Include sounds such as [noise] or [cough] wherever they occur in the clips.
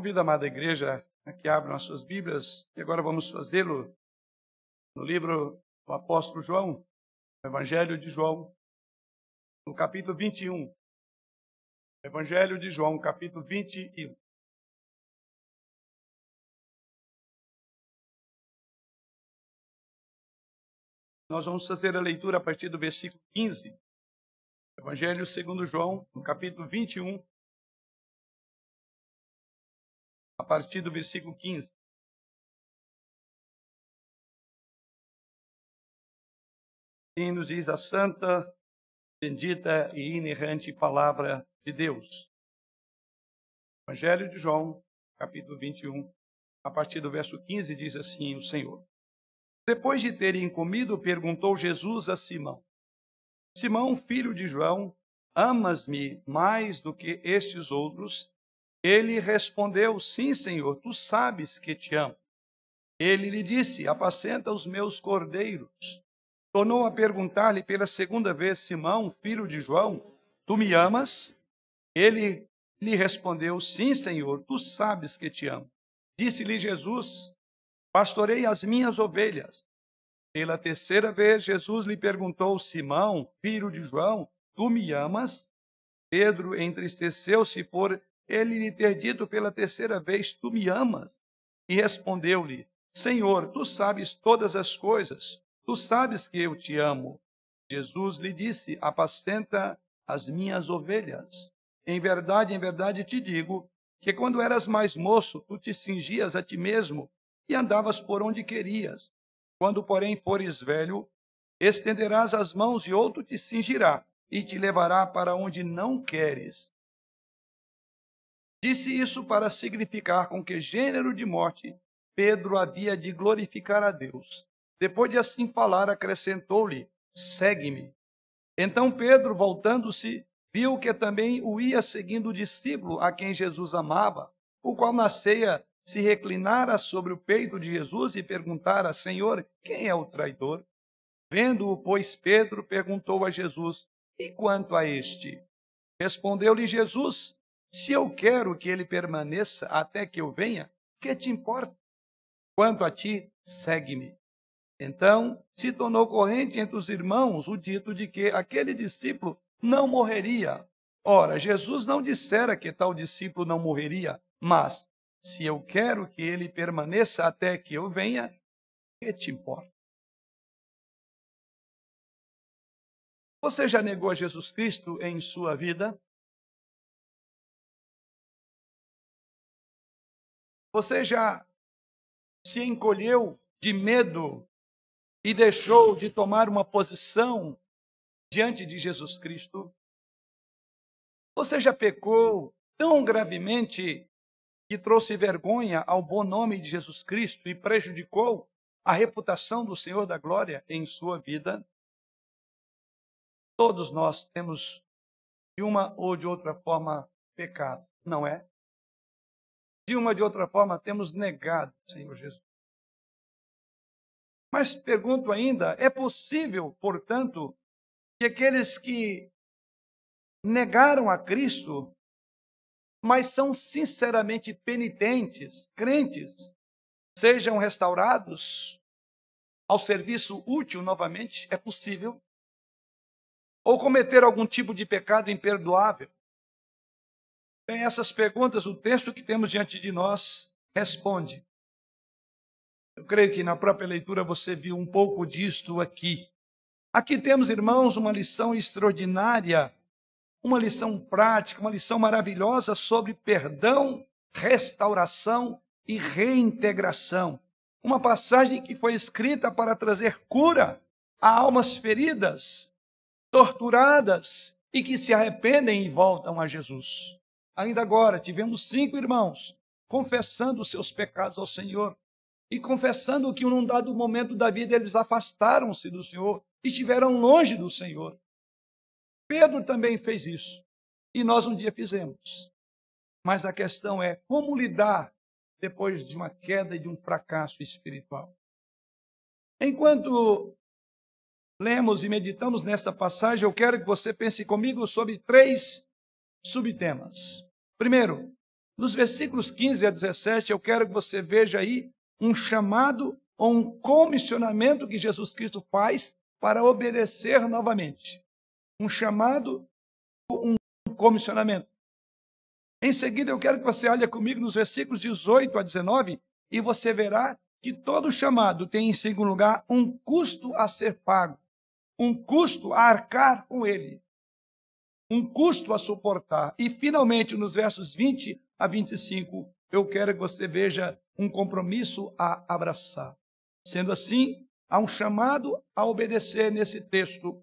Convido a amada igreja a que abram as suas Bíblias e agora vamos fazê-lo no livro do apóstolo João, Evangelho de João, no capítulo 21. Evangelho de João, capítulo 21. Nós vamos fazer a leitura a partir do versículo 15. Evangelho segundo João, no capítulo 21, a partir do versículo 15. Assim nos diz a santa, bendita e inerrante palavra de Deus. Evangelho de João, capítulo 21, a partir do verso 15, diz assim o Senhor. Depois de terem comido, perguntou Jesus a Simão: Simão, filho de João, amas-me mais do que estes outros? Ele respondeu: Sim, Senhor, tu sabes que te amo. Ele lhe disse: Apacenta os meus cordeiros. Tornou a perguntar-lhe pela segunda vez: Simão, filho de João, tu me amas? Ele lhe respondeu: Sim, Senhor, tu sabes que te amo. Disse-lhe Jesus: Pastorei as minhas ovelhas. Pela terceira vez, Jesus lhe perguntou: Simão, filho de João, tu me amas? Pedro entristeceu-se por ele lhe ter dito pela terceira vez: Tu me amas? E respondeu-lhe: Senhor, tu sabes todas as coisas, tu sabes que eu te amo. Jesus lhe disse: Apacenta as minhas ovelhas. Em verdade, em verdade te digo que quando eras mais moço, tu te cingias a ti mesmo e andavas por onde querias. Quando, porém, fores velho, estenderás as mãos e outro te cingirá e te levará para onde não queres. Disse isso para significar com que gênero de morte Pedro havia de glorificar a Deus. Depois de assim falar, acrescentou-lhe: Segue-me. Então Pedro, voltando-se, viu que também o ia seguindo o discípulo a quem Jesus amava, o qual na ceia se reclinara sobre o peito de Jesus e perguntara: Senhor, quem é o traidor? Vendo-o, pois, Pedro perguntou a Jesus: E quanto a este? Respondeu-lhe Jesus: se eu quero que ele permaneça até que eu venha, que te importa? Quanto a ti, segue-me. Então se tornou corrente entre os irmãos o dito de que aquele discípulo não morreria. Ora, Jesus não dissera que tal discípulo não morreria, mas se eu quero que ele permaneça até que eu venha, que te importa? Você já negou a Jesus Cristo em sua vida? Você já se encolheu de medo e deixou de tomar uma posição diante de Jesus Cristo? Você já pecou tão gravemente que trouxe vergonha ao bom nome de Jesus Cristo e prejudicou a reputação do Senhor da Glória em sua vida? Todos nós temos, de uma ou de outra forma, pecado, não é? De uma de outra forma, temos negado Senhor Jesus. Mas pergunto ainda: é possível, portanto, que aqueles que negaram a Cristo, mas são sinceramente penitentes, crentes, sejam restaurados ao serviço útil novamente? É possível? Ou cometer algum tipo de pecado imperdoável? Bem, essas perguntas, o texto que temos diante de nós responde. Eu creio que na própria leitura você viu um pouco disto aqui. Aqui temos, irmãos, uma lição extraordinária, uma lição prática, uma lição maravilhosa sobre perdão, restauração e reintegração. Uma passagem que foi escrita para trazer cura a almas feridas, torturadas e que se arrependem e voltam a Jesus. Ainda agora, tivemos cinco irmãos confessando os seus pecados ao Senhor e confessando que, num dado momento da vida, eles afastaram-se do Senhor e estiveram longe do Senhor. Pedro também fez isso e nós um dia fizemos. Mas a questão é como lidar depois de uma queda e de um fracasso espiritual. Enquanto lemos e meditamos nesta passagem, eu quero que você pense comigo sobre três subtemas. Primeiro, Nos versículos 15 a 17, eu quero que você veja aí um chamado ou um comissionamento que Jesus Cristo faz para obedecer novamente. Um chamado, um comissionamento. Em seguida, eu quero que você olhe comigo nos versículos 18 a 19 e você verá que todo chamado tem, em segundo lugar, um custo a ser pago, um custo a arcar com ele, um custo a suportar. E, finalmente, nos versos 20 a 25, eu quero que você veja um compromisso a abraçar. Sendo assim, há um chamado a obedecer nesse texto,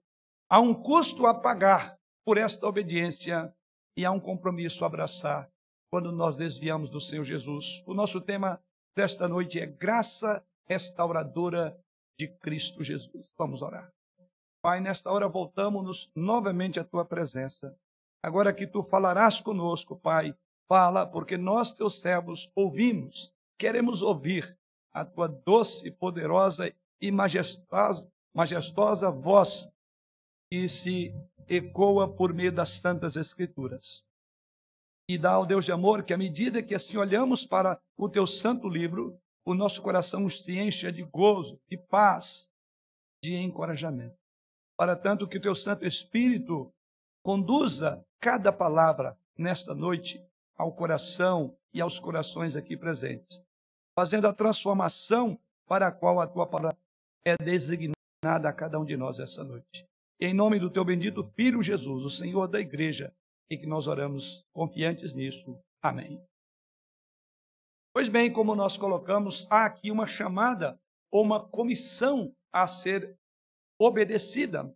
há um custo a pagar por esta obediência e há um compromisso a abraçar quando nós desviamos do Senhor Jesus. O nosso tema desta noite é graça restauradora de Cristo Jesus. Vamos orar. Pai, nesta hora voltamos novamente à tua presença. Agora que tu falarás conosco, Pai, Fala, porque nós, teus servos, ouvimos, queremos ouvir a tua doce, poderosa e majestosa, majestosa voz que se ecoa por meio das santas escrituras. E dá ao Deus de amor que, à medida que assim olhamos para o teu santo livro, o nosso coração se encha de gozo, de paz, de encorajamento. Para tanto que o teu Santo Espírito conduza cada palavra nesta noite ao coração e aos corações aqui presentes, fazendo a transformação para a qual a tua palavra é designada a cada um de nós essa noite. Em nome do teu bendito Filho Jesus, o Senhor da igreja, e que nós oramos confiantes nisso. Amém. Pois bem, como nós colocamos, há aqui uma chamada ou uma comissão a ser obedecida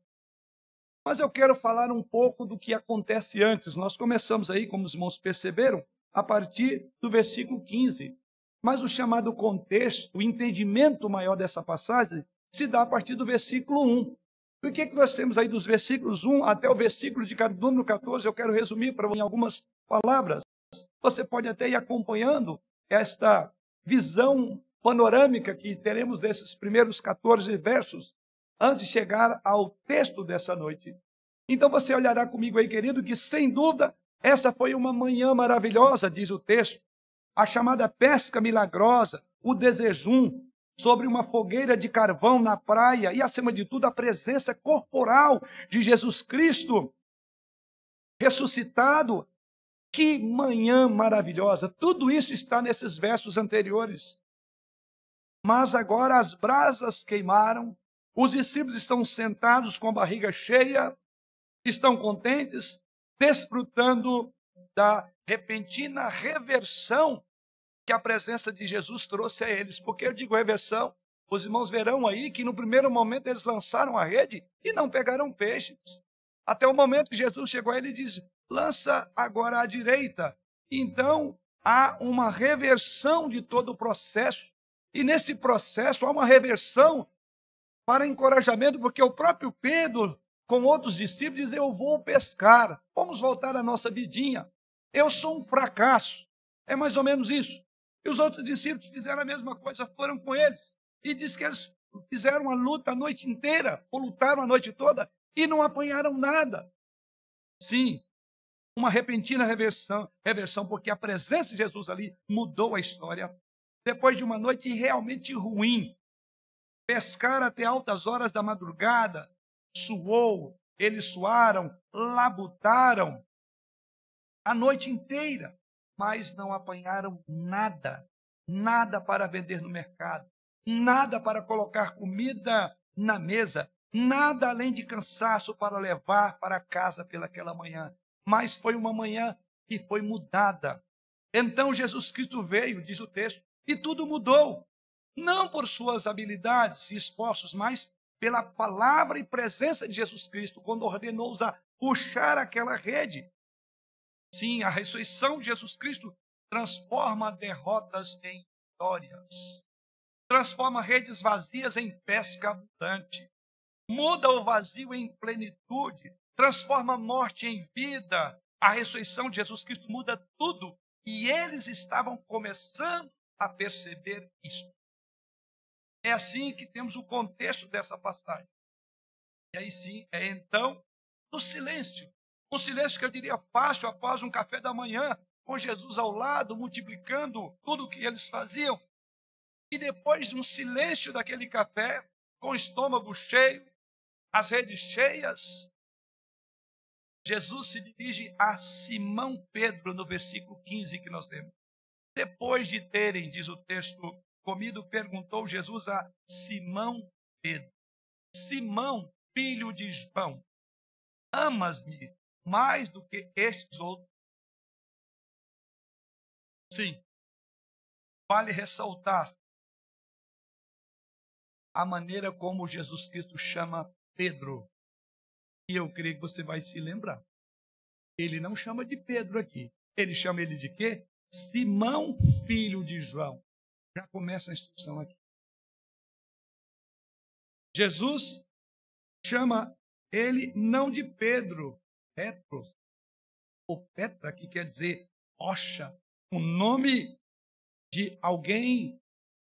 mas eu quero falar um pouco do que acontece antes. Nós começamos aí, como os irmãos perceberam, a partir do versículo 15. Mas o chamado contexto, o entendimento maior dessa passagem, se dá a partir do versículo 1. E o que, que nós temos aí dos versículos 1 até o versículo de número 14? Eu quero resumir para em algumas palavras. Você pode até ir acompanhando esta visão panorâmica que teremos desses primeiros 14 versos antes de chegar ao texto dessa noite. Então você olhará comigo aí, querido, que sem dúvida esta foi uma manhã maravilhosa, diz o texto. A chamada pesca milagrosa, o desejum sobre uma fogueira de carvão na praia e, acima de tudo, a presença corporal de Jesus Cristo ressuscitado. Que manhã maravilhosa! Tudo isso está nesses versos anteriores. Mas agora as brasas queimaram, os discípulos estão sentados com a barriga cheia, estão contentes, desfrutando da repentina reversão que a presença de Jesus trouxe a eles. Porque eu digo reversão, os irmãos verão aí que no primeiro momento eles lançaram a rede e não pegaram peixes. Até o momento que Jesus chegou a ele e diz: lança agora à direita. Então há uma reversão de todo o processo. E nesse processo há uma reversão para encorajamento, porque o próprio Pedro, com outros discípulos, diz: Eu vou pescar, vamos voltar à nossa vidinha. Eu sou um fracasso. É mais ou menos isso. E os outros discípulos fizeram a mesma coisa, foram com eles. E diz que eles fizeram a luta a noite inteira, ou lutaram a noite toda, e não apanharam nada. Sim, uma repentina reversão, reversão, porque a presença de Jesus ali mudou a história. Depois de uma noite realmente ruim, pescaram até altas horas da madrugada, suou, eles suaram, labutaram a noite inteira, mas não apanharam nada, nada para vender no mercado, nada para colocar comida na mesa, nada além de cansaço para levar para casa pelaquela manhã. Mas foi uma manhã que foi mudada. Então Jesus Cristo veio, diz o texto, e tudo mudou não por suas habilidades e esforços, mas pela palavra e presença de Jesus Cristo, quando ordenou-os a puxar aquela rede. Sim, a ressurreição de Jesus Cristo transforma derrotas em vitórias, transforma redes vazias em pesca abundante, muda o vazio em plenitude, transforma morte em vida. A ressurreição de Jesus Cristo muda tudo e eles estavam começando a perceber isso. É assim que temos o contexto dessa passagem. E aí sim, é então o silêncio. Um silêncio que eu diria fácil após um café da manhã com Jesus ao lado, multiplicando tudo o que eles faziam. E depois de um silêncio daquele café, com o estômago cheio, as redes cheias, Jesus se dirige a Simão Pedro no versículo 15 que nós lemos. Depois de terem, diz o texto, comido, perguntou Jesus a Simão Pedro: Simão, filho de João, amas-me mais do que estes outros? Sim. Vale ressaltar a maneira como Jesus Cristo chama Pedro. E eu creio que você vai se lembrar. Ele não chama de Pedro aqui. Ele chama ele de quê? Simão, filho de João. Já começa a instrução aqui. Jesus chama ele não de Pedro, Petros, ou Petra, que quer dizer rocha, o nome de alguém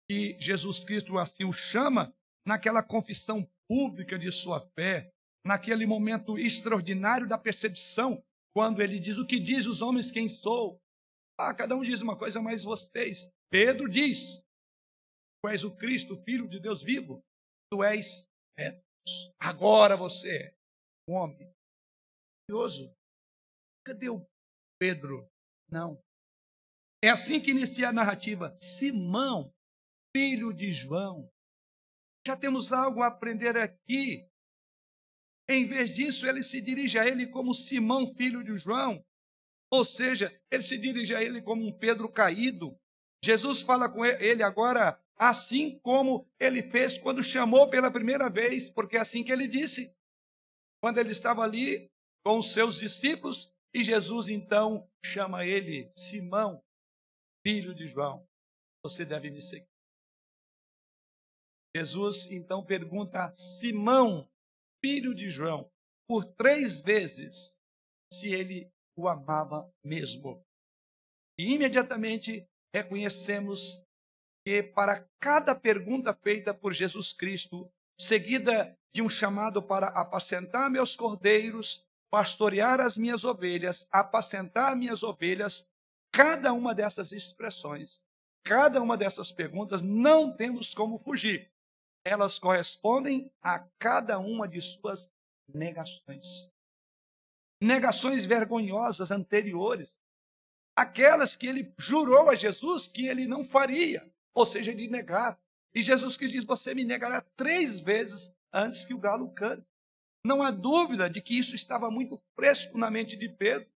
que Jesus Cristo assim o chama naquela confissão pública de sua fé, naquele momento extraordinário da percepção, quando ele diz: O que diz os homens quem sou? Ah, cada um diz uma coisa, mas vocês. Pedro diz: Tu és o Cristo, filho de Deus vivo. Tu és Petros. Agora você é um homem. Curioso. Cadê o Pedro? Não. É assim que inicia a narrativa. Simão, filho de João. Já temos algo a aprender aqui. Em vez disso, ele se dirige a ele como Simão, filho de João. Ou seja, ele se dirige a ele como um Pedro caído. Jesus fala com ele agora assim como ele fez quando chamou pela primeira vez, porque é assim que ele disse. Quando ele estava ali com os seus discípulos, e Jesus então chama ele Simão, filho de João. Você deve me seguir. Jesus então pergunta a Simão, filho de João, por três vezes, se ele o amava mesmo. E imediatamente reconhecemos que para cada pergunta feita por Jesus Cristo, seguida de um chamado para apacentar meus cordeiros, pastorear as minhas ovelhas, apacentar minhas ovelhas, cada uma dessas expressões, cada uma dessas perguntas, não temos como fugir elas correspondem a cada uma de suas negações. Negações vergonhosas anteriores, aquelas que ele jurou a Jesus que ele não faria, ou seja, de negar. E Jesus que diz: Você me negará três vezes antes que o galo cante. Não há dúvida de que isso estava muito fresco na mente de Pedro.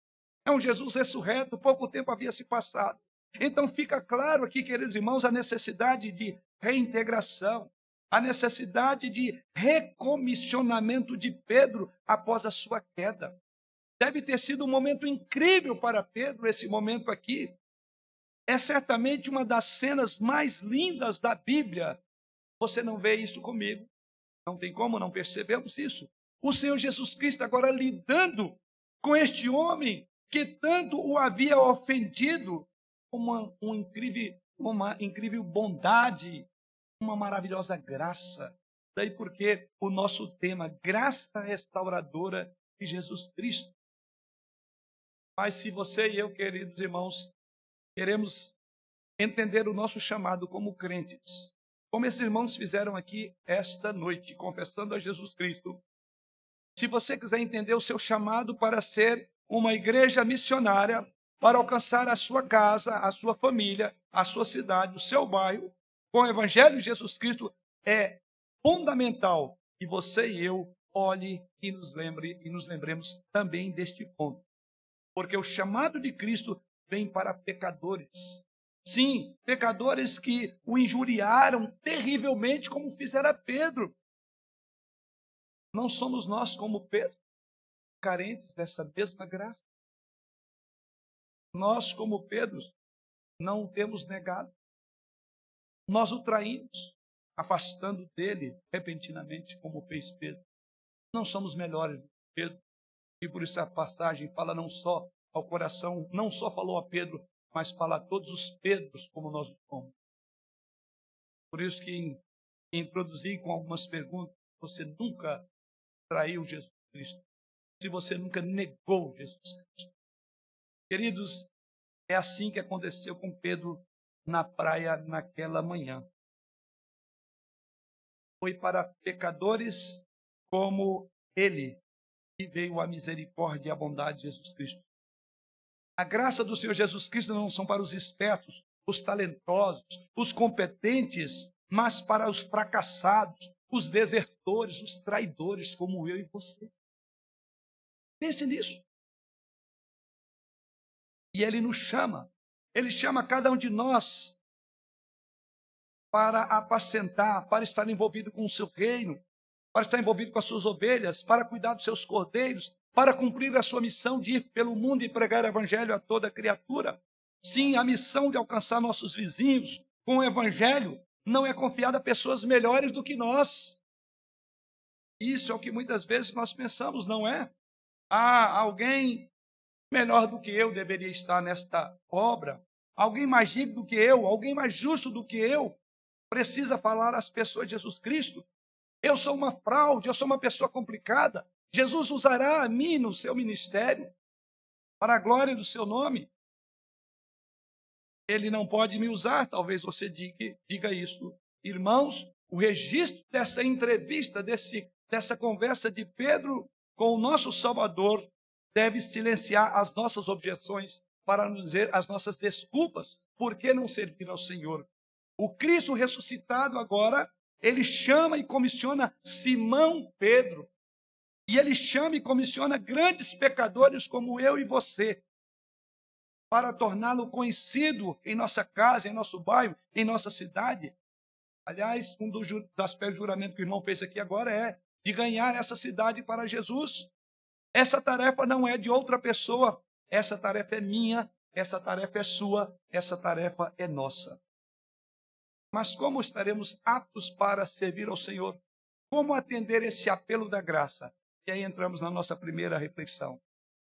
É um Jesus ressurreto, pouco tempo havia se passado. Então fica claro aqui, queridos irmãos, a necessidade de reintegração, a necessidade de recomissionamento de Pedro após a sua queda. Deve ter sido um momento incrível para Pedro, esse momento aqui. É certamente uma das cenas mais lindas da Bíblia. Você não vê isso comigo. Não tem como não percebemos isso. O Senhor Jesus Cristo agora lidando com este homem que tanto o havia ofendido, uma, um incrível, uma incrível bondade, uma maravilhosa graça. Daí porque o nosso tema, graça restauradora de Jesus Cristo. Mas se você e eu, queridos irmãos, queremos entender o nosso chamado como crentes, como esses irmãos fizeram aqui esta noite, confessando a Jesus Cristo, se você quiser entender o seu chamado para ser uma igreja missionária, para alcançar a sua casa, a sua família, a sua cidade, o seu bairro, com o Evangelho de Jesus Cristo, é fundamental que você e eu olhe e nos lembre e nos lembremos também deste ponto. Porque o chamado de Cristo vem para pecadores. Sim, pecadores que o injuriaram terrivelmente, como fizera Pedro. Não somos nós, como Pedro, carentes dessa mesma graça. Nós, como Pedro, não temos negado. Nós o traímos, afastando dele repentinamente, como fez Pedro. Não somos melhores do que Pedro. E por isso a passagem fala não só ao coração, não só falou a Pedro, mas fala a todos os Pedros como nós somos. Por isso que introduzi com algumas perguntas. Você nunca traiu Jesus Cristo. Se você nunca negou Jesus Cristo. Queridos, É assim que aconteceu com Pedro na praia naquela manhã. Foi para pecadores como ele que veio a misericórdia e a bondade de Jesus Cristo. A graça do Senhor Jesus Cristo não são para os espertos, os talentosos, os competentes, mas para os fracassados, os desertores, os traidores, como eu e você. Pense nisso. E ele nos chama, ele chama cada um de nós para apacentar, para estar envolvido com o seu reino, para estar envolvido com as suas ovelhas, para cuidar dos seus cordeiros, para cumprir a sua missão de ir pelo mundo e pregar o evangelho a toda criatura. Sim, a missão de alcançar nossos vizinhos com o evangelho não é confiada a pessoas melhores do que nós. Isso é o que muitas vezes nós pensamos, não é? Ah, alguém melhor do que eu deveria estar nesta obra. Alguém mais digno do que eu, alguém mais justo do que eu, precisa falar às pessoas de Jesus Cristo. Eu sou uma fraude, eu sou uma pessoa complicada. Jesus usará a mim no seu ministério para a glória do seu nome. Ele não pode me usar, talvez você diga, diga isso. Irmãos, o registro dessa entrevista, desse, dessa conversa de Pedro com o nosso Salvador, deve silenciar as nossas objeções para nos dizer as nossas desculpas por que não servir ao Senhor. O Cristo ressuscitado agora ele chama e comissiona Simão Pedro. E ele chama e comissiona grandes pecadores como eu e você, para torná-lo conhecido em nossa casa, em nosso bairro, em nossa cidade. Aliás, um dos aspectos do juramento que o irmão fez aqui agora é de ganhar essa cidade para Jesus. Essa tarefa não é de outra pessoa, essa tarefa é minha, essa tarefa é sua, essa tarefa é nossa. Mas como estaremos aptos para servir ao Senhor? Como atender esse apelo da graça? E aí entramos na nossa primeira reflexão.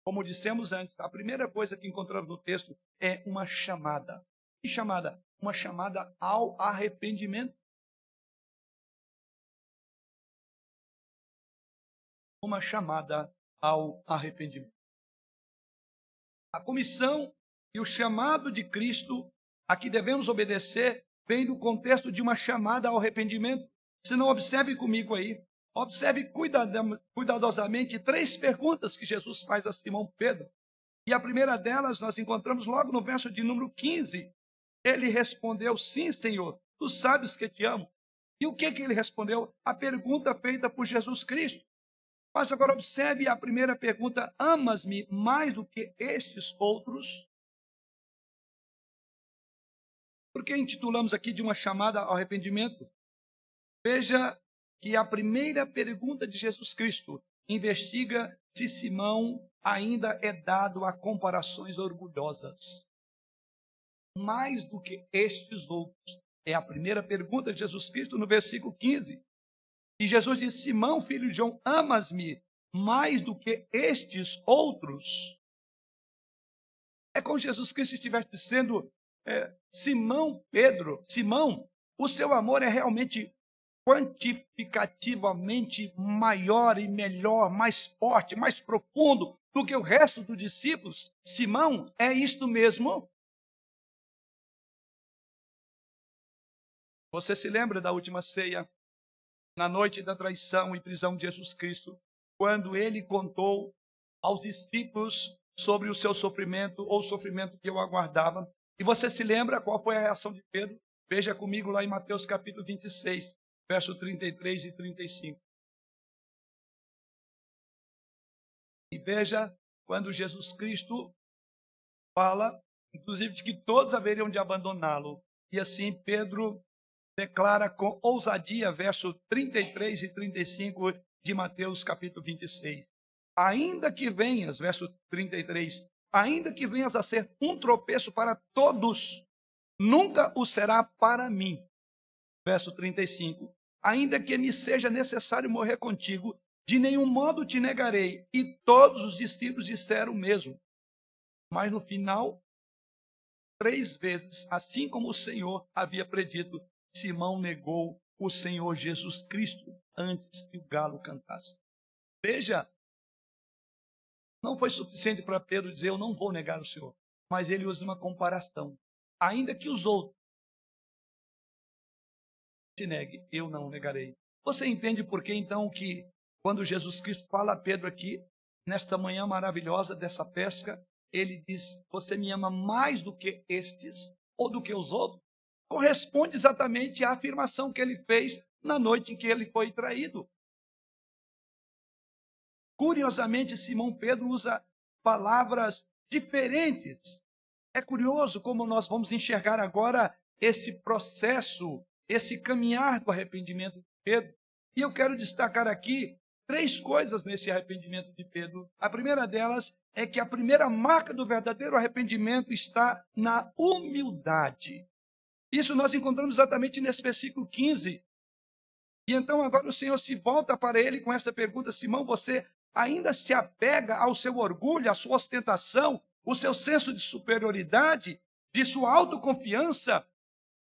Como dissemos antes, a primeira coisa que encontramos no texto é uma chamada. Que chamada? Uma chamada ao arrependimento. Uma chamada ao arrependimento. A comissão e o chamado de Cristo a que devemos obedecer vem do contexto de uma chamada ao arrependimento. Se não observe comigo aí, observe cuidadosamente três perguntas que Jesus faz a Simão Pedro. E a primeira delas nós encontramos logo no verso de número 15. Ele respondeu: Sim, Senhor, tu sabes que te amo. E o que, que ele respondeu? A pergunta feita por Jesus Cristo. Mas agora observe a primeira pergunta: Amas-me mais do que estes outros? Por que intitulamos aqui de uma chamada ao arrependimento? Veja que a primeira pergunta de Jesus Cristo investiga se Simão ainda é dado a comparações orgulhosas. Mais do que estes outros. É a primeira pergunta de Jesus Cristo no versículo 15. E Jesus diz: Simão, filho de João, amas-me mais do que estes outros? É como Jesus Cristo estivesse dizendo: é, Simão Pedro, Simão, o seu amor é realmente quantificativamente maior e melhor, mais forte, mais profundo do que o resto dos discípulos. Simão, é isto mesmo? Você se lembra da última ceia, na noite da traição e prisão de Jesus Cristo, quando ele contou aos discípulos sobre o seu sofrimento ou o sofrimento que eu aguardava? E você se lembra qual foi a reação de Pedro? Veja comigo lá em Mateus capítulo 26, verso 33 e 35. E veja quando Jesus Cristo fala, inclusive, de que todos haveriam de abandoná-lo. E assim Pedro declara com ousadia, verso 33 e 35 de Mateus capítulo 26. Ainda que venhas, verso 33, ainda que venhas a ser um tropeço para todos, nunca o será para mim. Verso 35. Ainda que me seja necessário morrer contigo, de nenhum modo te negarei. E todos os discípulos disseram o mesmo. Mas no final, três vezes, assim como o Senhor havia predito, Simão negou o Senhor Jesus Cristo antes que o galo cantasse. Veja não foi suficiente para Pedro dizer: Eu não vou negar o Senhor. mas ele usa uma comparação. Ainda que os outros te negue, eu não negarei. Você entende por que então que quando Jesus Cristo fala a Pedro aqui, nesta manhã maravilhosa dessa pesca, ele diz: Você me ama mais do que estes ou do que os outros? Corresponde exatamente à afirmação que ele fez na noite em que ele foi traído. Curiosamente, Simão Pedro usa palavras diferentes. É curioso como nós vamos enxergar agora esse processo, esse caminhar do arrependimento de Pedro. E eu quero destacar aqui três coisas nesse arrependimento de Pedro. A primeira delas é que a primeira marca do verdadeiro arrependimento está na humildade. Isso nós encontramos exatamente nesse versículo 15. E então agora o Senhor se volta para ele com esta pergunta: Simão, você ainda se apega ao seu orgulho, à sua ostentação, o seu senso de superioridade, de sua autoconfiança?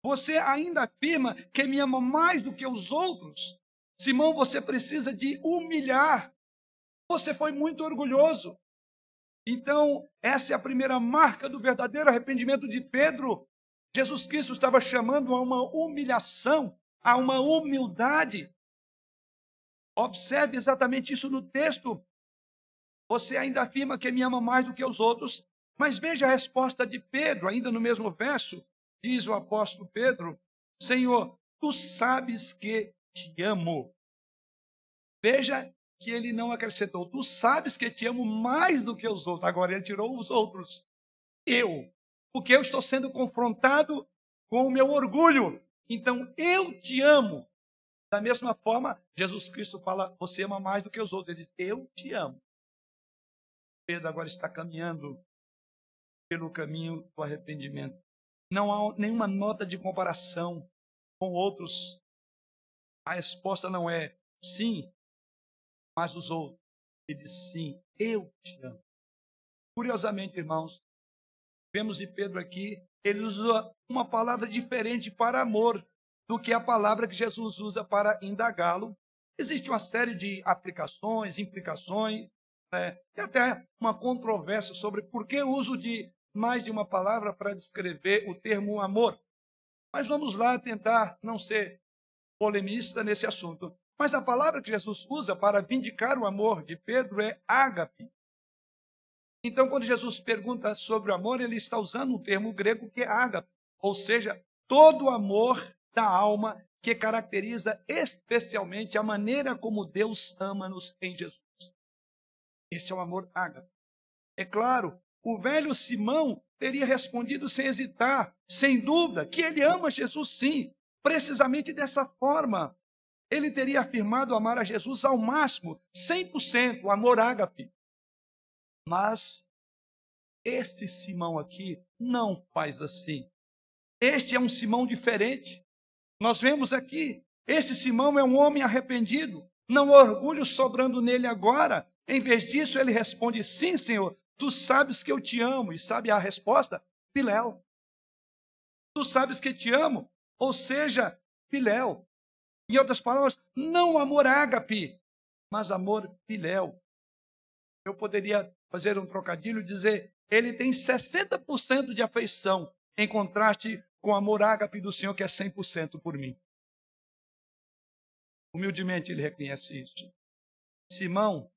Você ainda afirma que me ama mais do que os outros? Simão, você precisa de humilhar. Você foi muito orgulhoso. Então, essa é a primeira marca do verdadeiro arrependimento de Pedro. Jesus Cristo estava chamando a uma humilhação, a uma humildade. Observe exatamente isso no texto. Você ainda afirma que me ama mais do que os outros, mas veja a resposta de Pedro, ainda no mesmo verso. Diz o apóstolo Pedro: Senhor, tu sabes que te amo. Veja que ele não acrescentou, tu sabes que te amo mais do que os outros. Agora ele tirou os outros. Eu. Porque eu estou sendo confrontado com o meu orgulho. Então eu te amo. Da mesma forma, Jesus Cristo fala: Você ama mais do que os outros. Ele diz: Eu te amo. Pedro agora está caminhando pelo caminho do arrependimento. Não há nenhuma nota de comparação com outros. A resposta não é sim, mas os outros. Ele diz sim, eu te amo. Curiosamente, irmãos, vemos de Pedro aqui, ele usa uma palavra diferente para amor do que a palavra que Jesus usa para indagá-lo. Existe uma série de aplicações, implicações, né? e até uma controvérsia sobre por que o uso de mais de uma palavra para descrever o termo amor. Mas vamos lá tentar não ser polemista nesse assunto. Mas a palavra que Jesus usa para vindicar o amor de Pedro é ágape. Então, quando Jesus pergunta sobre o amor, ele está usando um termo grego que é ágape, ou seja, todo amor da alma que caracteriza especialmente a maneira como Deus ama-nos em Jesus. Esse é o amor ágape. É claro, o velho Simão teria respondido sem hesitar, sem dúvida, que ele ama Jesus sim, precisamente dessa forma. Ele teria afirmado amar a Jesus ao máximo, 100%, o amor ágape. Mas este Simão aqui não faz assim. Este é um Simão diferente. Nós vemos aqui, este Simão é um homem arrependido, não há orgulho sobrando nele agora. Em vez disso, ele responde: Sim, Senhor, tu sabes que eu te amo. E sabe a resposta? Piléu. Tu sabes que te amo. Ou seja, Piléu. Em outras palavras, não amor ágape, mas amor piléu. Eu poderia fazer um trocadilho e dizer: ele tem 60% de afeição, em contraste com amor ágape do Senhor, que é 100% por mim. Humildemente ele reconhece isso. Simão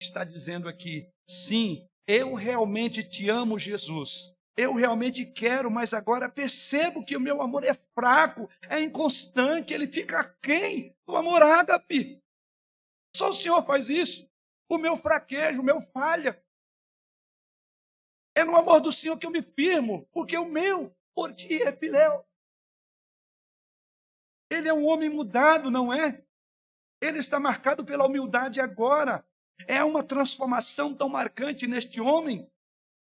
está dizendo aqui: sim, eu realmente te amo, Jesus. Eu realmente quero, mas agora percebo que o meu amor é fraco, é inconstante, ele fica quem? O amor ágape. Só o Senhor faz isso. O meu fraquejo, o meu falha. É no amor do Senhor que eu me firmo, porque o meu por ti é filéu. Ele é um homem mudado, não é? Ele está marcado pela humildade agora. É uma transformação tão marcante neste homem.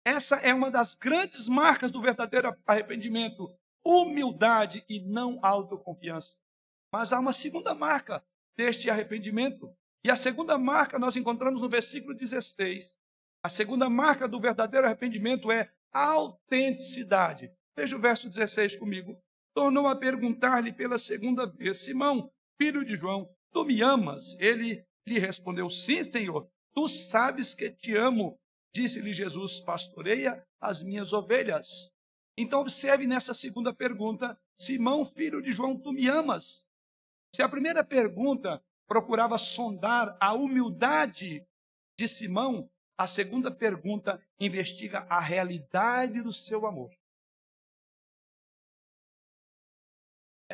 Essa é uma das grandes marcas do verdadeiro arrependimento: humildade e não autoconfiança. Mas há uma segunda marca deste arrependimento. E a segunda marca nós encontramos no versículo 16. A segunda marca do verdadeiro arrependimento é autenticidade. Veja o verso 16 comigo. Tornou a perguntar-lhe pela segunda vez: Simão, filho de João, tu me amas? Ele lhe respondeu: Sim, Senhor, tu sabes que te amo. Disse-lhe Jesus: Pastoreia as minhas ovelhas. Então, observe nessa segunda pergunta: Simão, filho de João, tu me amas? Se a primeira pergunta procurava sondar a humildade de Simão, a segunda pergunta investiga a realidade do seu amor.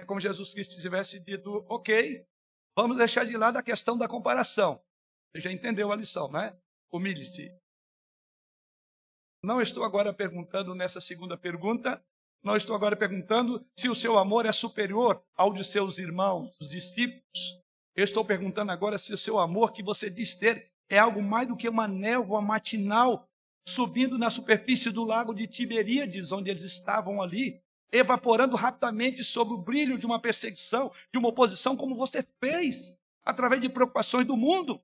É como Jesus Cristo tivesse dito: ok, vamos deixar de lado a questão da comparação. Você já entendeu a lição, né? Humilhe-se. Não estou agora perguntando nessa segunda pergunta, não estou agora perguntando se o seu amor é superior ao de seus irmãos, os discípulos. Eu estou perguntando agora se o seu amor que você diz ter é algo mais do que uma névoa matinal subindo na superfície do lago de Tiberíades, onde eles estavam ali, evaporando rapidamente sob o brilho de uma perseguição, de uma oposição, como você fez, através de preocupações do mundo.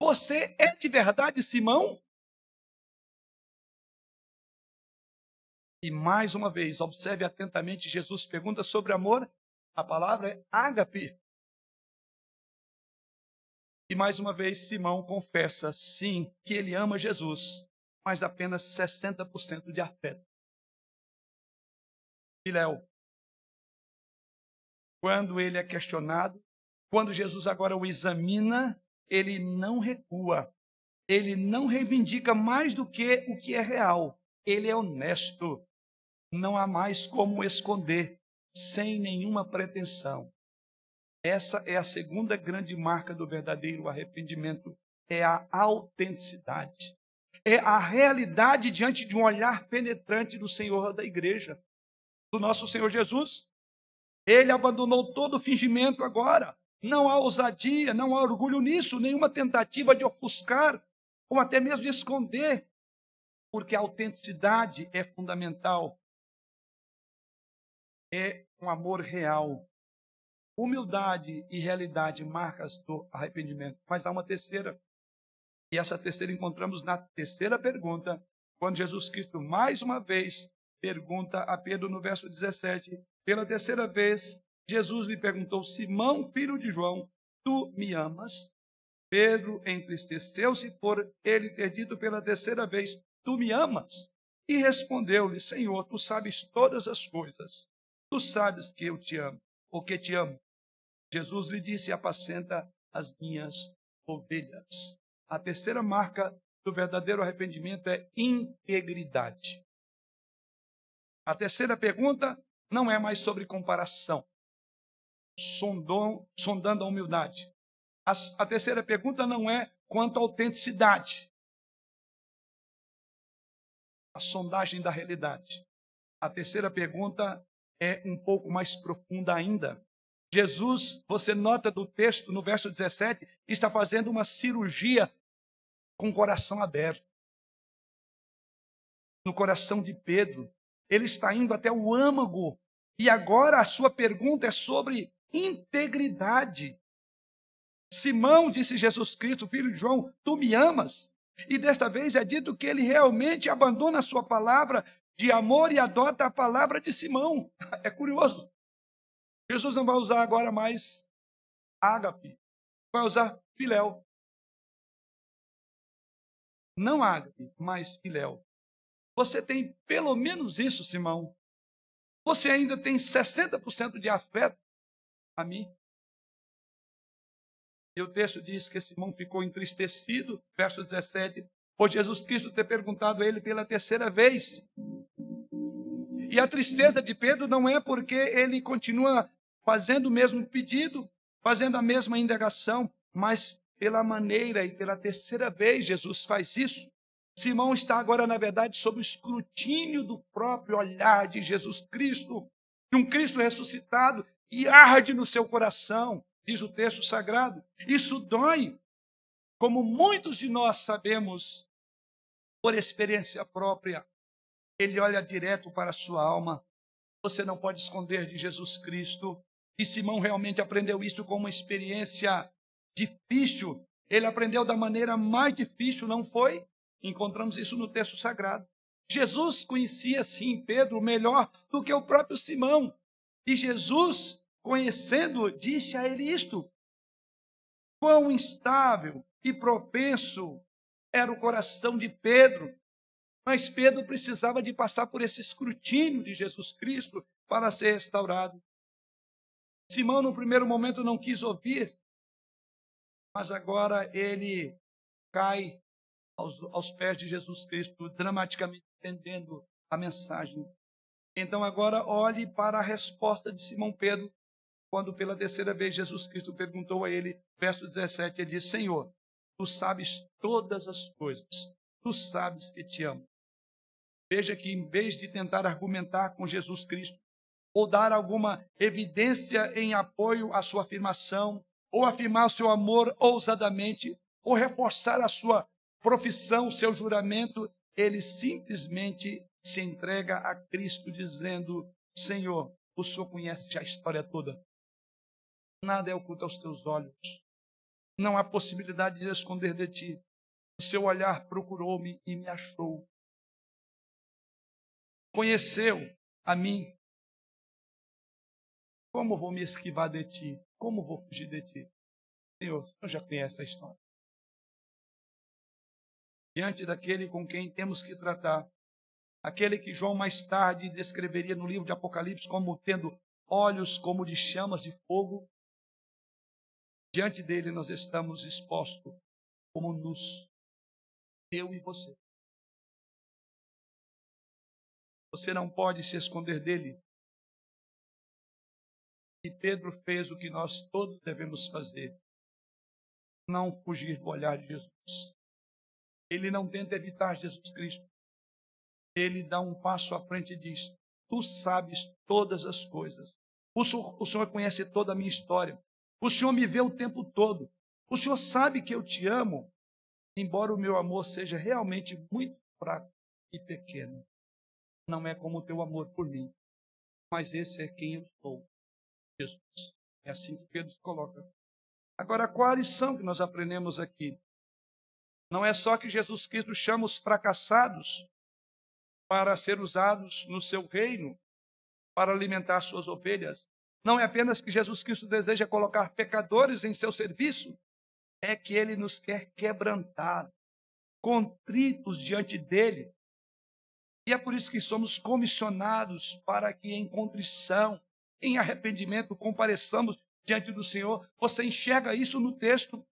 Você é de verdade Simão? E mais uma vez, observe atentamente, Jesus pergunta sobre amor. A palavra é ágape. E mais uma vez, Simão confessa, sim, que ele ama Jesus, mas apenas 60% de afeto. Filéu. Quando ele é questionado, quando Jesus agora o examina, ele não recua. Ele não reivindica mais do que o que é real. Ele é honesto. Não há mais como esconder, sem nenhuma pretensão. Essa é a segunda grande marca do verdadeiro arrependimento, é a autenticidade. É a realidade diante de um olhar penetrante do Senhor da igreja do nosso Senhor Jesus. Ele abandonou todo fingimento agora. Não há ousadia, não há orgulho nisso, nenhuma tentativa de ofuscar ou até mesmo de esconder, porque a autenticidade é fundamental. É um amor real. Humildade e realidade marcas do arrependimento. Mas há uma terceira. E essa terceira encontramos na terceira pergunta, quando Jesus Cristo mais uma vez pergunta a Pedro no verso 17. Pela terceira vez, Jesus lhe perguntou: Simão, filho de João, tu me amas? Pedro entristeceu-se por ele ter dito pela terceira vez: Tu me amas? E respondeu-lhe: Senhor, tu sabes todas as coisas. Tu sabes que eu te amo, ou que te amo. Jesus lhe disse: Apacenta as minhas ovelhas. A terceira marca do verdadeiro arrependimento é integridade. A terceira pergunta não é mais sobre comparação, sondou, sondando a humildade. A, a terceira pergunta não é quanto à autenticidade, a sondagem da realidade. A terceira pergunta é um pouco mais profunda ainda. Jesus, você nota do texto, no verso 17, está fazendo uma cirurgia com o coração aberto. No coração de Pedro, ele está indo até o âmago. E agora a sua pergunta é sobre integridade. Simão, disse Jesus Cristo, filho de João, tu me amas? E desta vez é dito que ele realmente abandona a sua palavra de amor e adota a palavra de Simão. [laughs] É curioso. Jesus não vai usar agora mais ágape, vai usar filéu. Não ágape, mas filéu. Você tem pelo menos isso, Simão. Você ainda tem 60% de afeto a mim. E o texto diz que Simão ficou entristecido, verso 17, por Jesus Cristo ter perguntado a ele pela terceira vez. E a tristeza de Pedro não é porque ele continua fazendo o mesmo pedido, fazendo a mesma indagação, mas pela maneira e pela terceira vez Jesus faz isso. Simão está agora, na verdade, sob o escrutínio do próprio olhar de Jesus Cristo, de um Cristo ressuscitado, e arde no seu coração, diz o texto sagrado. Isso dói, como muitos de nós sabemos por experiência própria. Ele olha direto para a sua alma. Você não pode esconder de Jesus Cristo. E Simão realmente aprendeu isso com uma experiência difícil. Ele aprendeu da maneira mais difícil, não foi? Encontramos isso no texto sagrado. Jesus conhecia, sim, Pedro melhor do que o próprio Simão. E Jesus, conhecendo, disse a ele isto: Quão instável e propenso era o coração de Pedro. Mas Pedro precisava de passar por esse escrutínio de Jesus Cristo para ser restaurado. Simão, no primeiro momento, não quis ouvir, mas agora ele cai aos, aos pés de Jesus Cristo, dramaticamente entendendo a mensagem. Então, agora olhe para a resposta de Simão Pedro, quando pela terceira vez Jesus Cristo perguntou a ele, verso 17, ele diz: Senhor, tu sabes todas as coisas, tu sabes que te amo. Veja que em vez de tentar argumentar com Jesus Cristo, ou dar alguma evidência em apoio à sua afirmação, ou afirmar seu amor ousadamente, ou reforçar a sua profissão, seu juramento, ele simplesmente se entrega a Cristo dizendo: Senhor, o Senhor conhece a história toda. Nada é oculto aos teus olhos. Não há possibilidade de esconder de ti. O seu olhar procurou-me e me achou. Conheceu a mim. Como vou me esquivar de ti? Como vou fugir de ti? Senhor, eu já conhece a história. Diante daquele com quem temos que tratar, aquele que João mais tarde descreveria no livro de Apocalipse como tendo olhos como de chamas de fogo, diante dele nós estamos expostos como nus, eu e você. Você não pode se esconder dele. E Pedro fez o que nós todos devemos fazer: não fugir do olhar de Jesus. Ele não tenta evitar Jesus Cristo. Ele dá um passo à frente e diz: Tu sabes todas as coisas. O senhor, o senhor conhece toda a minha história. O Senhor me vê o tempo todo. O Senhor sabe que eu te amo, embora o meu amor seja realmente muito fraco e pequeno. Não é como o teu amor por mim, mas esse é quem eu sou, Jesus. É assim que Pedro se coloca. Agora, qual a lição que nós aprendemos aqui? Não é só que Jesus Cristo chama os fracassados para ser usados no seu reino, para alimentar suas ovelhas, não é apenas que Jesus Cristo deseja colocar pecadores em seu serviço, é que ele nos quer quebrantar, contritos diante dele. E é por isso que somos comissionados para que em contrição, em arrependimento, compareçamos diante do Senhor. Você enxerga isso no texto.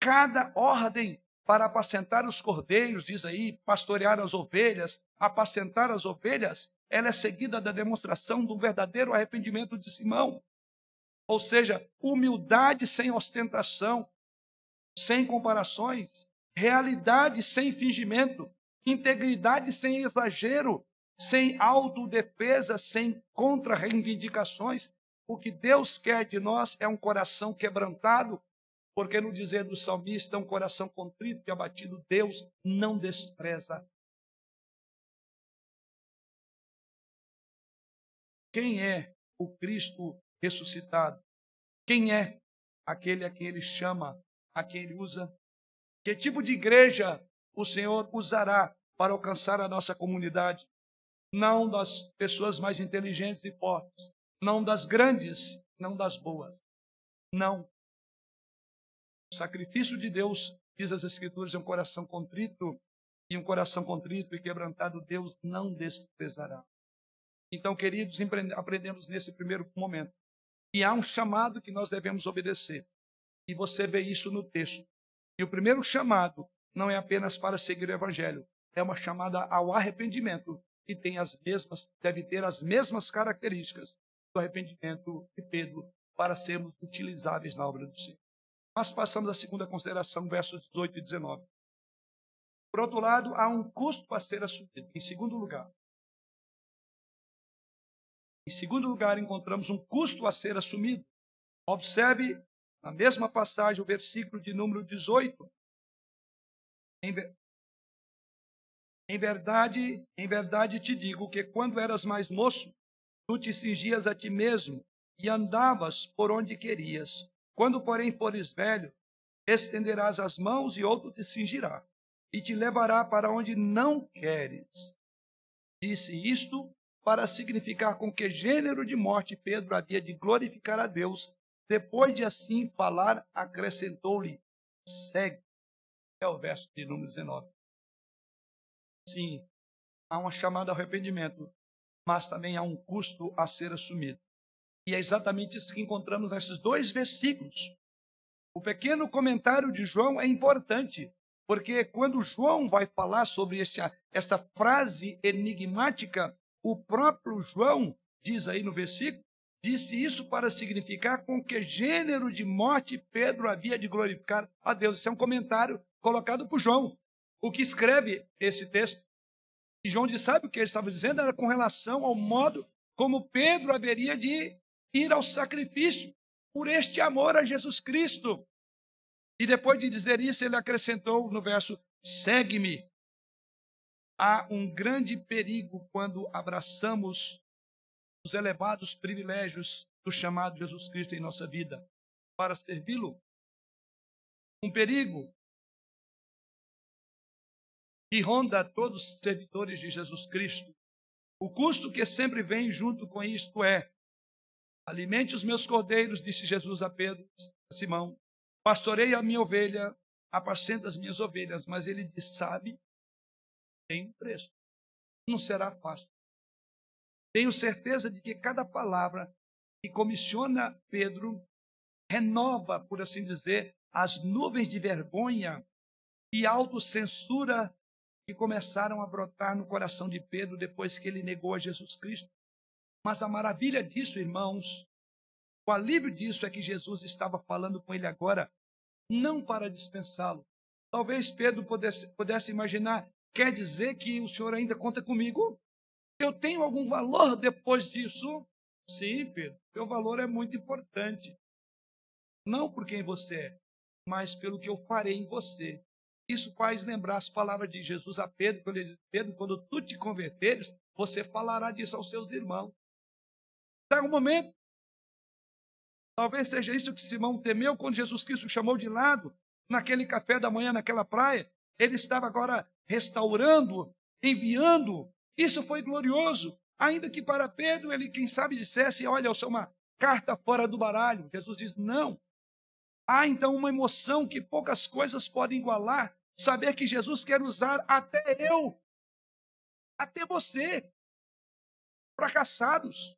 Cada ordem para apacentar os cordeiros, diz aí, pastorear as ovelhas, apacentar as ovelhas, ela é seguida da demonstração do verdadeiro arrependimento de Simão. Ou seja, humildade sem ostentação, sem comparações, realidade sem fingimento, integridade sem exagero, sem autodefesa, sem contra-reivindicações. O que Deus quer de nós é um coração quebrantado, porque no dizer do salmista, um coração contrito e abatido, Deus não despreza. Quem é o Cristo ressuscitado? Quem é aquele a quem ele chama, a quem ele usa? Que tipo de igreja o Senhor usará para alcançar a nossa comunidade? Não das pessoas mais inteligentes e fortes, não das grandes, não das boas. Não. Sacrifício de Deus, diz as Escrituras, é um coração contrito, e um coração contrito e quebrantado Deus não desprezará. Então, queridos, aprendemos nesse primeiro momento que há um chamado que nós devemos obedecer. E você vê isso no texto. E o primeiro chamado não é apenas para seguir o evangelho, é uma chamada ao arrependimento que tem as mesmas, deve ter as mesmas características do arrependimento de Pedro para sermos utilizáveis na obra do Senhor. Mas passamos à segunda consideração, versos 18 e 19. Por outro lado, há um custo a ser assumido. Em segundo lugar, em segundo lugar, encontramos um custo a ser assumido. Observe na mesma passagem o versículo de número 18. Em, ver... em verdade, em verdade te digo que quando eras mais moço, tu te cingias a ti mesmo e andavas por onde querias. Quando, porém, fores velho, estenderás as mãos e outro te cingirá e te levará para onde não queres. Disse isto para significar com que gênero de morte Pedro havia de glorificar a Deus. Depois de assim falar, acrescentou-lhe: segue. É o verso de número 19. Sim, há uma chamada ao arrependimento, mas também há um custo a ser assumido. E é exatamente isso que encontramos nesses dois versículos. O pequeno comentário de João é importante, porque quando João vai falar sobre esta, esta frase enigmática, o próprio João diz aí no versículo, disse isso para significar com que gênero de morte Pedro havia de glorificar a Deus. Isso é um comentário colocado por João, o que escreve esse texto. E João disse, sabe o que ele estava dizendo? Era com relação ao modo como Pedro haveria de ir ao sacrifício por este amor a Jesus Cristo. E depois de dizer isso, ele acrescentou no verso: segue-me. Há um grande perigo quando abraçamos os elevados privilégios do chamado Jesus Cristo em nossa vida para servi-lo. Um perigo que ronda todos os servidores de Jesus Cristo. O custo que sempre vem junto com isto é: alimente os meus cordeiros, disse Jesus a Pedro, a Simão, Pastorei a minha ovelha, apacenta as minhas ovelhas, mas ele diz: sabe, tem um preço. Não será fácil. Tenho certeza de que cada palavra que comissiona Pedro renova, por assim dizer, as nuvens de vergonha e autocensura que começaram a brotar no coração de Pedro depois que ele negou a Jesus Cristo. Mas a maravilha disso, irmãos, o alívio disso é que Jesus estava falando com ele agora, não para dispensá-lo. Talvez Pedro pudesse, pudesse imaginar, quer dizer que o Senhor ainda conta comigo? Eu tenho algum valor depois disso? Sim, Pedro, seu valor é muito importante. Não por quem você é, mas pelo que eu farei em você. Isso faz lembrar as palavras de Jesus a Pedro, quando ele diz, Pedro, quando tu te converteres, você falará disso aos seus irmãos. Está um momento Talvez seja isso que Simão temeu quando Jesus Cristo chamou de lado, naquele café da manhã, naquela praia. Ele estava agora restaurando, enviando. Isso foi glorioso. Ainda que para Pedro ele, quem sabe, dissesse: Olha, eu sou uma carta fora do baralho. Jesus diz: Não. Há então uma emoção que poucas coisas podem igualar. Saber que Jesus quer usar até eu, até você, fracassados.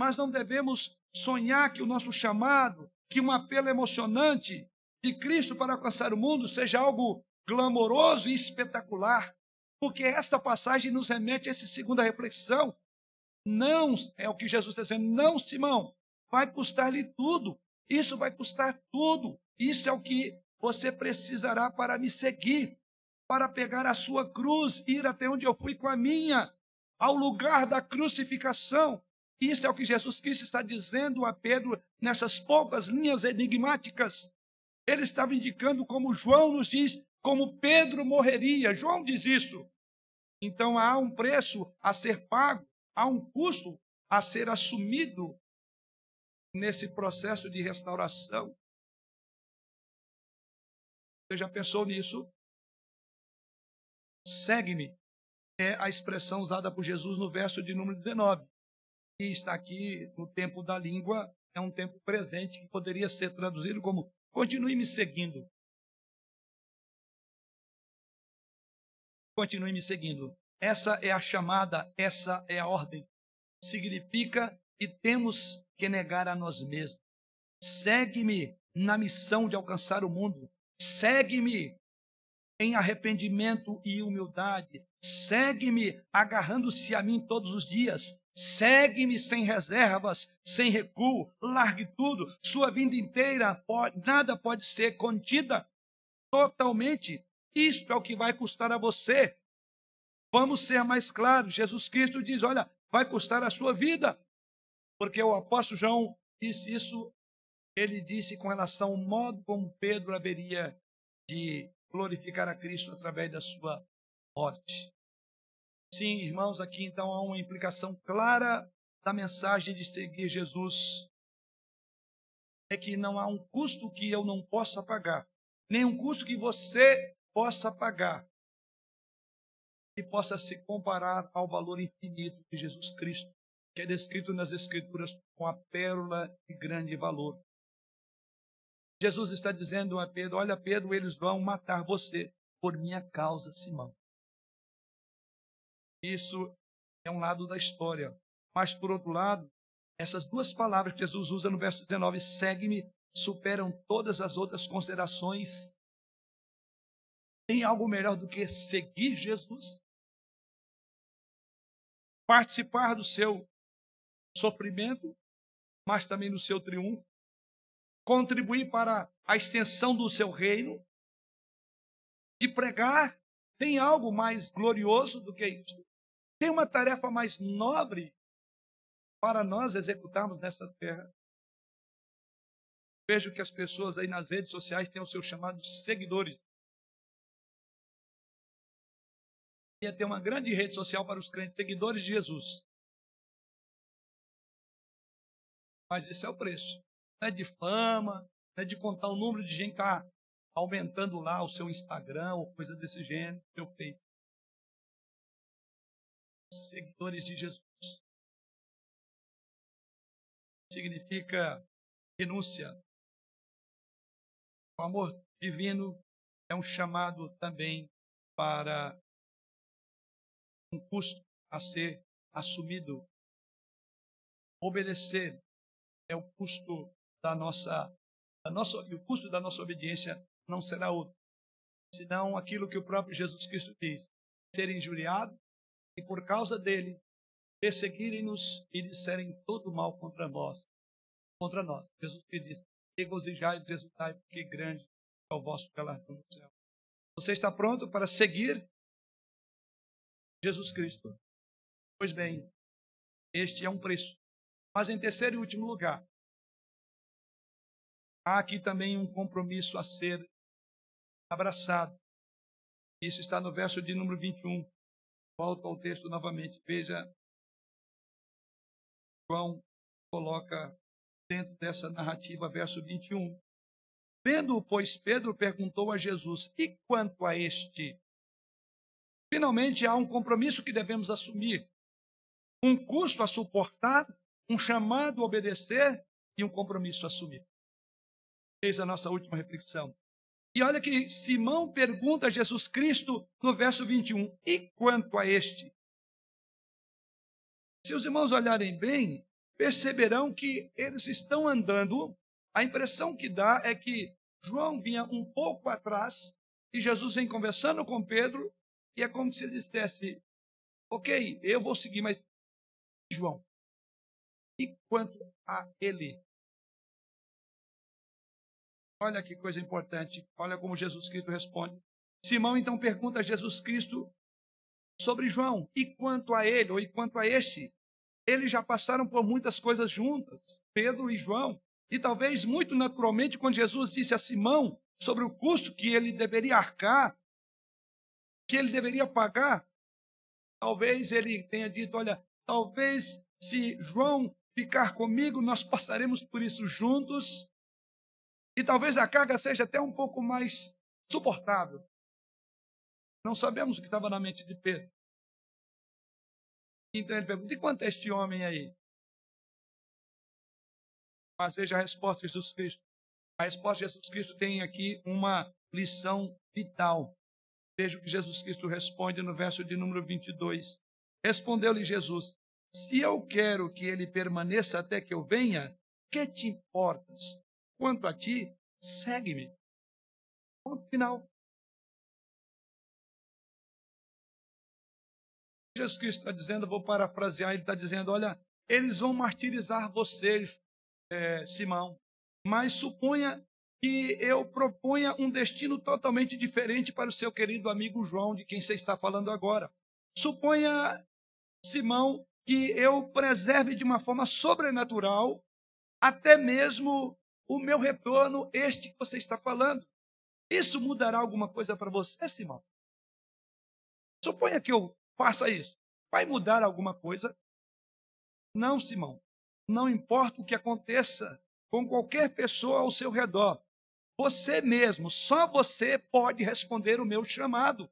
Mas não devemos sonhar que o nosso chamado, que um apelo emocionante de Cristo para alcançar o mundo seja algo glamouroso e espetacular, porque esta passagem nos remete a essa segunda reflexão. Não, é o que Jesus está dizendo, não, Simão, vai custar-lhe tudo, isso vai custar tudo, isso é o que você precisará para me seguir, para pegar a sua cruz, ir até onde eu fui com a minha, ao lugar da crucificação, isso é o que Jesus Cristo está dizendo a Pedro nessas poucas linhas enigmáticas. Ele estava indicando como João nos diz, como Pedro morreria. João diz isso. Então há um preço a ser pago, há um custo a ser assumido nesse processo de restauração. Você já pensou nisso? Segue-me é a expressão usada por Jesus no verso de número 19 que está aqui no tempo da língua é um tempo presente que poderia ser traduzido como continue me seguindo. Continue me seguindo. Essa é a chamada, essa é a ordem. Significa que temos que negar a nós mesmos. Segue-me na missão de alcançar o mundo. Segue-me em arrependimento e humildade. Segue-me agarrando-se a mim todos os dias. Segue-me sem reservas, sem recuo, largue tudo. Sua vida inteira, pode, nada pode ser contida totalmente. Isto é o que vai custar a você. Vamos ser mais claros. Jesus Cristo diz: olha, vai custar a sua vida. Porque o apóstolo João disse isso, ele disse com relação ao modo como Pedro haveria de glorificar a Cristo através da sua morte. Sim, irmãos, aqui então há uma implicação clara da mensagem de seguir Jesus. É que não há um custo que eu não possa pagar, nem um custo que você possa pagar, que possa se comparar ao valor infinito de Jesus Cristo, que é descrito nas Escrituras com a pérola de grande valor. Jesus está dizendo a Pedro: Olha, Pedro, eles vão matar você por minha causa, Simão. Isso é um lado da história. Mas, por outro lado, essas duas palavras que Jesus usa no verso 19, segue-me, superam todas as outras considerações. Tem algo melhor do que seguir Jesus? Participar do seu sofrimento, mas também do seu triunfo, contribuir para a extensão do seu reino, de pregar, tem algo mais glorioso do que isso? Tem uma tarefa mais nobre para nós executarmos nessa terra? Vejo que as pessoas aí nas redes sociais têm os seus chamados seguidores. Ia ter uma grande rede social para os crentes, seguidores de Jesus. Mas esse é o preço. Não é de fama, não é de contar o número de gente que está aumentando lá o seu Instagram ou coisa desse gênero, seu Face. Seguidores de Jesus. Significa renúncia. O amor divino é um chamado também para um custo a ser assumido. Obedecer é o custo da nossa, da nossa, e o custo da nossa obediência não será outro, senão aquilo que o próprio Jesus Cristo diz: ser injuriado e por causa dele perseguirem-nos e disserem todo mal contra nós, contra nós. Jesus que diz: regozijai e exultai, porque grande é o vosso galardão no céu. Você está pronto para seguir Jesus Cristo? Pois bem, este é um preço. Mas em terceiro e último lugar, há aqui também um compromisso a ser abraçado. Isso está no verso de número 21. Volto ao texto novamente. Veja, João coloca dentro dessa narrativa, verso 21. Vendo, pois, Pedro perguntou a Jesus: E quanto a este? Finalmente há um compromisso que devemos assumir, um custo a suportar um chamado a obedecer e um compromisso a assumir. Eis a nossa última reflexão. E olha que Simão pergunta a Jesus Cristo no verso 21, e quanto a este? Se os irmãos olharem bem, perceberão que eles estão andando, a impressão que dá é que João vinha um pouco atrás e Jesus vem conversando com Pedro, e é como se ele dissesse: Ok, eu vou seguir, mas João, e quanto a ele. Olha que coisa importante. Olha como Jesus Cristo responde. Simão então pergunta a Jesus Cristo sobre João. E quanto a ele, ou e quanto a este? Eles já passaram por muitas coisas juntas, Pedro e João. E talvez muito naturalmente, quando Jesus disse a Simão sobre o custo que ele deveria arcar, que ele deveria pagar, talvez ele tenha dito: olha, talvez se João ficar comigo, nós passaremos por isso juntos. E talvez a carga seja até um pouco mais suportável. Não sabemos o que estava na mente de Pedro. Então ele pergunta: e quanto é este homem aí? Mas veja a resposta de Jesus Cristo. A resposta de Jesus Cristo tem aqui uma lição vital. Veja o que Jesus Cristo responde no verso de número 22. Respondeu-lhe Jesus: se eu quero que ele permaneça até que eu venha, que te importas? Quanto a ti, segue-me. Ponto final. Jesus Cristo está dizendo, vou parafrasear, ele está dizendo: olha, eles vão martirizar vocês, é, Simão, mas suponha que eu proponha um destino totalmente diferente para o seu querido amigo João, de quem você está falando agora. Suponha, Simão, que eu preserve de uma forma sobrenatural até mesmo o meu retorno, este que você está falando. Isso mudará alguma coisa para você, Simão? Suponha que eu faça isso. Vai mudar alguma coisa? Não, Simão. Não importa o que aconteça com qualquer pessoa ao seu redor. Você mesmo, só você pode responder o meu chamado.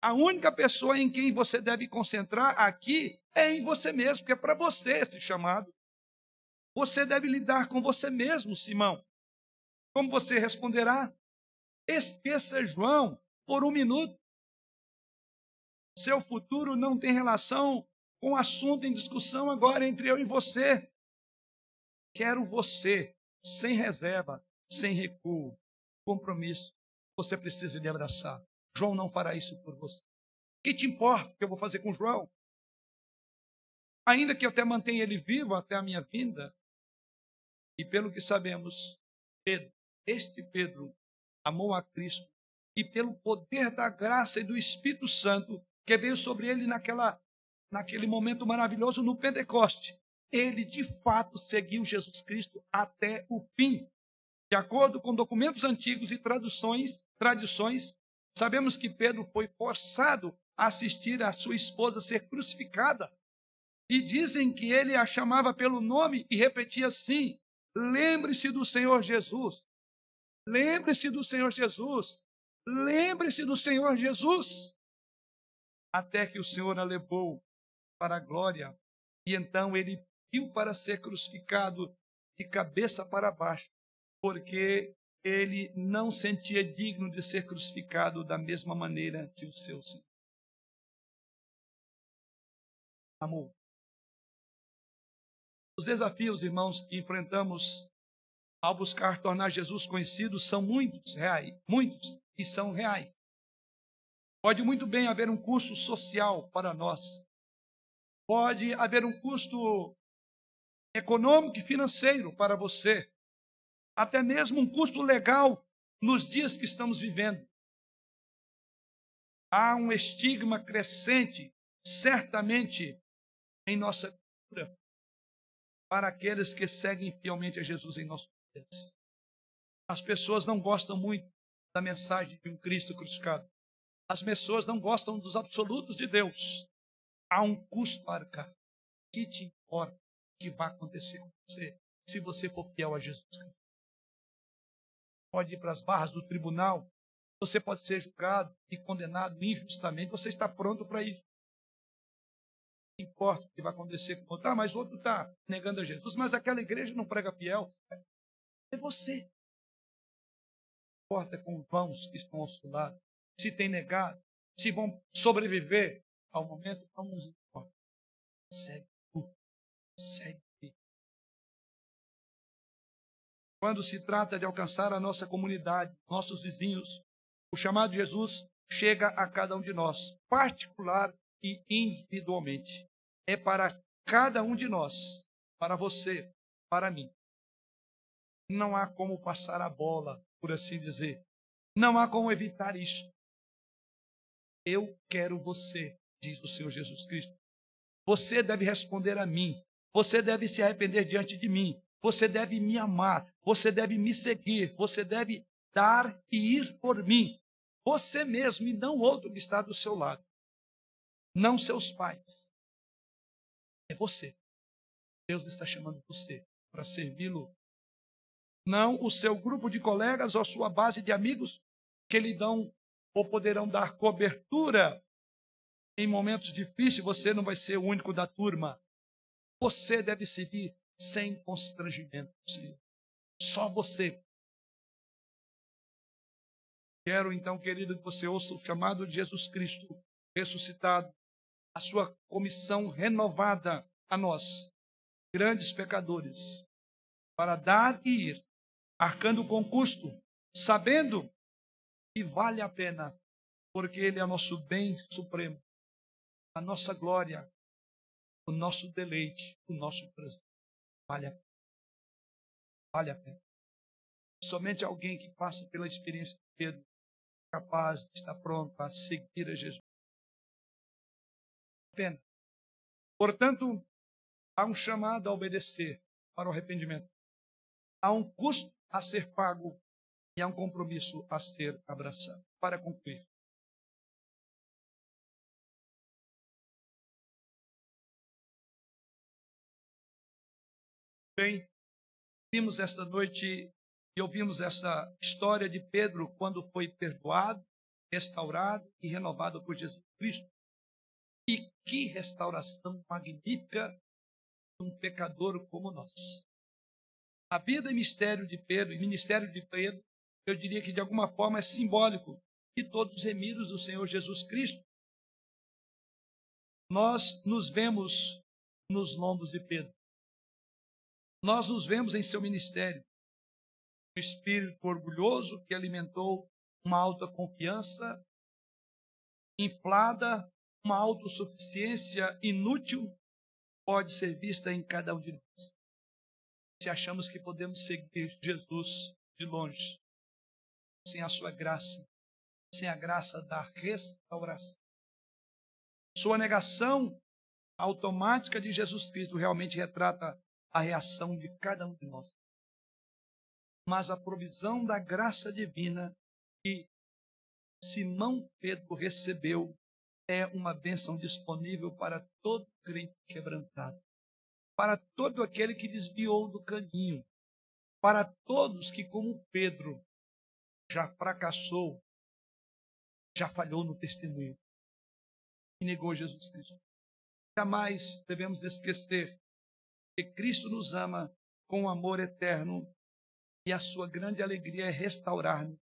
A única pessoa em quem você deve concentrar aqui é em você mesmo, que é para você esse chamado. Você deve lidar com você mesmo, Simão. Como você responderá? Esqueça João por um minuto. Seu futuro não tem relação com o assunto em discussão agora entre eu e você. Quero você, sem reserva, sem recuo, compromisso. Você precisa me abraçar. João não fará isso por você. O que te importa o que eu vou fazer com João? Ainda que eu até mantenha ele vivo até a minha vinda, e pelo que sabemos, Pedro, este Pedro, amou a Cristo, e pelo poder da graça e do Espírito Santo que veio sobre ele naquela, naquele momento maravilhoso no Pentecoste, ele de fato seguiu Jesus Cristo até o fim. De acordo com documentos antigos e traduções, tradições, sabemos que Pedro foi forçado a assistir a sua esposa ser crucificada. E dizem que ele a chamava pelo nome e repetia assim: Lembre-se do Senhor Jesus. Lembre-se do Senhor Jesus. Lembre-se do Senhor Jesus. Até que o Senhor a levou para a glória. E então ele viu para ser crucificado de cabeça para baixo, porque ele não sentia digno de ser crucificado da mesma maneira que o seu Senhor. Amor. Os desafios, irmãos, que enfrentamos ao buscar tornar Jesus conhecido são muitos, reais, muitos e são reais. Pode muito bem haver um custo social para nós. Pode haver um custo econômico e financeiro para você. Até mesmo um custo legal nos dias que estamos vivendo. Há um estigma crescente, certamente, em nossa cultura, para aqueles que seguem fielmente a Jesus em nossos dias. As pessoas não gostam muito da mensagem de um Cristo crucificado. As pessoas não gostam dos absolutos de Deus. Há um custo para cá. Que te importa que vai acontecer com você se você for fiel a Jesus Cristo? Pode ir para as barras do tribunal, você pode ser julgado e condenado injustamente, você está pronto para isso. Importa o que vai acontecer com outro, ah, mas o outro está negando a Jesus, mas aquela igreja não prega fiel. É você importa com os vãos que estão ao seu lado, se tem negado, se vão sobreviver ao momento, não nos importa. Segue tu, segue. Quando se trata de alcançar a nossa comunidade, nossos vizinhos, o chamado de Jesus chega a cada um de nós, particular e individualmente. É para cada um de nós, para você, para mim. Não há como passar a bola por assim dizer. Não há como evitar isso. Eu quero você, diz o Senhor Jesus Cristo. Você deve responder a mim. Você deve se arrepender diante de mim. Você deve me amar. Você deve me seguir. Você deve dar e ir por mim. Você mesmo e não outro que está do seu lado. Não seus pais. É você. Deus está chamando você para servi-lo não o seu grupo de colegas ou a sua base de amigos que lhe dão ou poderão dar cobertura em momentos difíceis, você não vai ser o único da turma. Você deve seguir sem constrangimento, Senhor. Só você. Quero então, querido, que você ouça o chamado de Jesus Cristo ressuscitado, a sua comissão renovada a nós, grandes pecadores, para dar e ir arcando com custo, sabendo que vale a pena, porque Ele é o nosso bem supremo, a nossa glória, o nosso deleite, o nosso prazer. Vale a pena. Vale a pena. Somente alguém que passa pela experiência de Pedro capaz de estar pronto a seguir a Jesus. Pena. Portanto, há um chamado a obedecer para o arrependimento. Há um custo a ser pago e há um compromisso a ser abraçado. Para concluir. Bem, vimos esta noite e ouvimos essa história de Pedro quando foi perdoado, restaurado e renovado por Jesus Cristo. E que restauração magnífica de um pecador como nós. A vida e mistério de Pedro, e ministério de Pedro, eu diria que de alguma forma é simbólico de todos os remidos do Senhor Jesus Cristo. Nós nos vemos nos lombos de Pedro. Nós nos vemos em seu ministério. O espírito orgulhoso que alimentou uma alta confiança inflada, uma autossuficiência inútil pode ser vista em cada um de nós. Se achamos que podemos seguir Jesus de longe, sem a sua graça, sem a graça da restauração. Sua negação automática de Jesus Cristo realmente retrata a reação de cada um de nós. Mas a provisão da graça divina que Simão Pedro recebeu é uma bênção disponível para todo crente quebrantado, para todo aquele que desviou do caminho, para todos que, como Pedro, já fracassou, já falhou no testemunho e negou Jesus Cristo. Jamais devemos esquecer que Cristo nos ama com amor eterno e a sua grande alegria é restaurar-nos,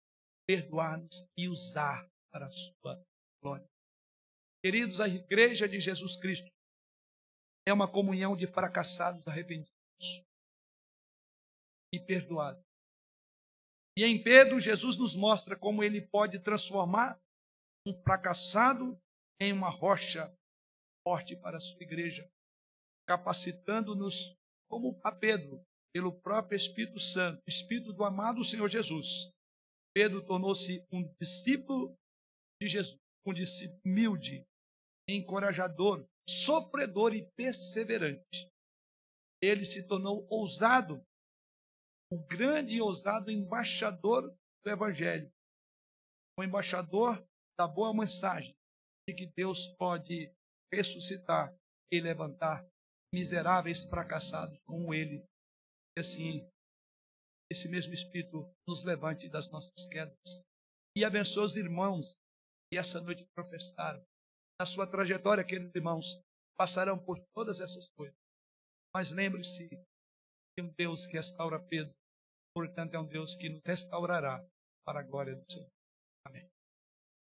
perdoar-nos e usar para a sua glória. Queridos, a igreja de Jesus Cristo é uma comunhão de fracassados arrependidos e perdoados. E em Pedro, Jesus nos mostra como ele pode transformar um fracassado em uma rocha forte para a sua igreja, capacitando-nos, como a Pedro, pelo próprio Espírito Santo, Espírito do amado Senhor Jesus. Pedro tornou-se um discípulo de Jesus, um discípulo humilde, encorajador, sofredor e perseverante. Ele se tornou ousado, o grande e ousado embaixador do Evangelho, o embaixador da boa mensagem de que Deus pode ressuscitar e levantar miseráveis fracassados como ele. E assim, esse mesmo Espírito nos levante das nossas quedas. E abençoe os irmãos que essa noite professaram. Na sua trajetória, queridos irmãos, passarão por todas essas coisas. Mas lembre-se que um Deus que restaura Pedro, portanto, é um Deus que nos restaurará para a glória do Senhor. Amém.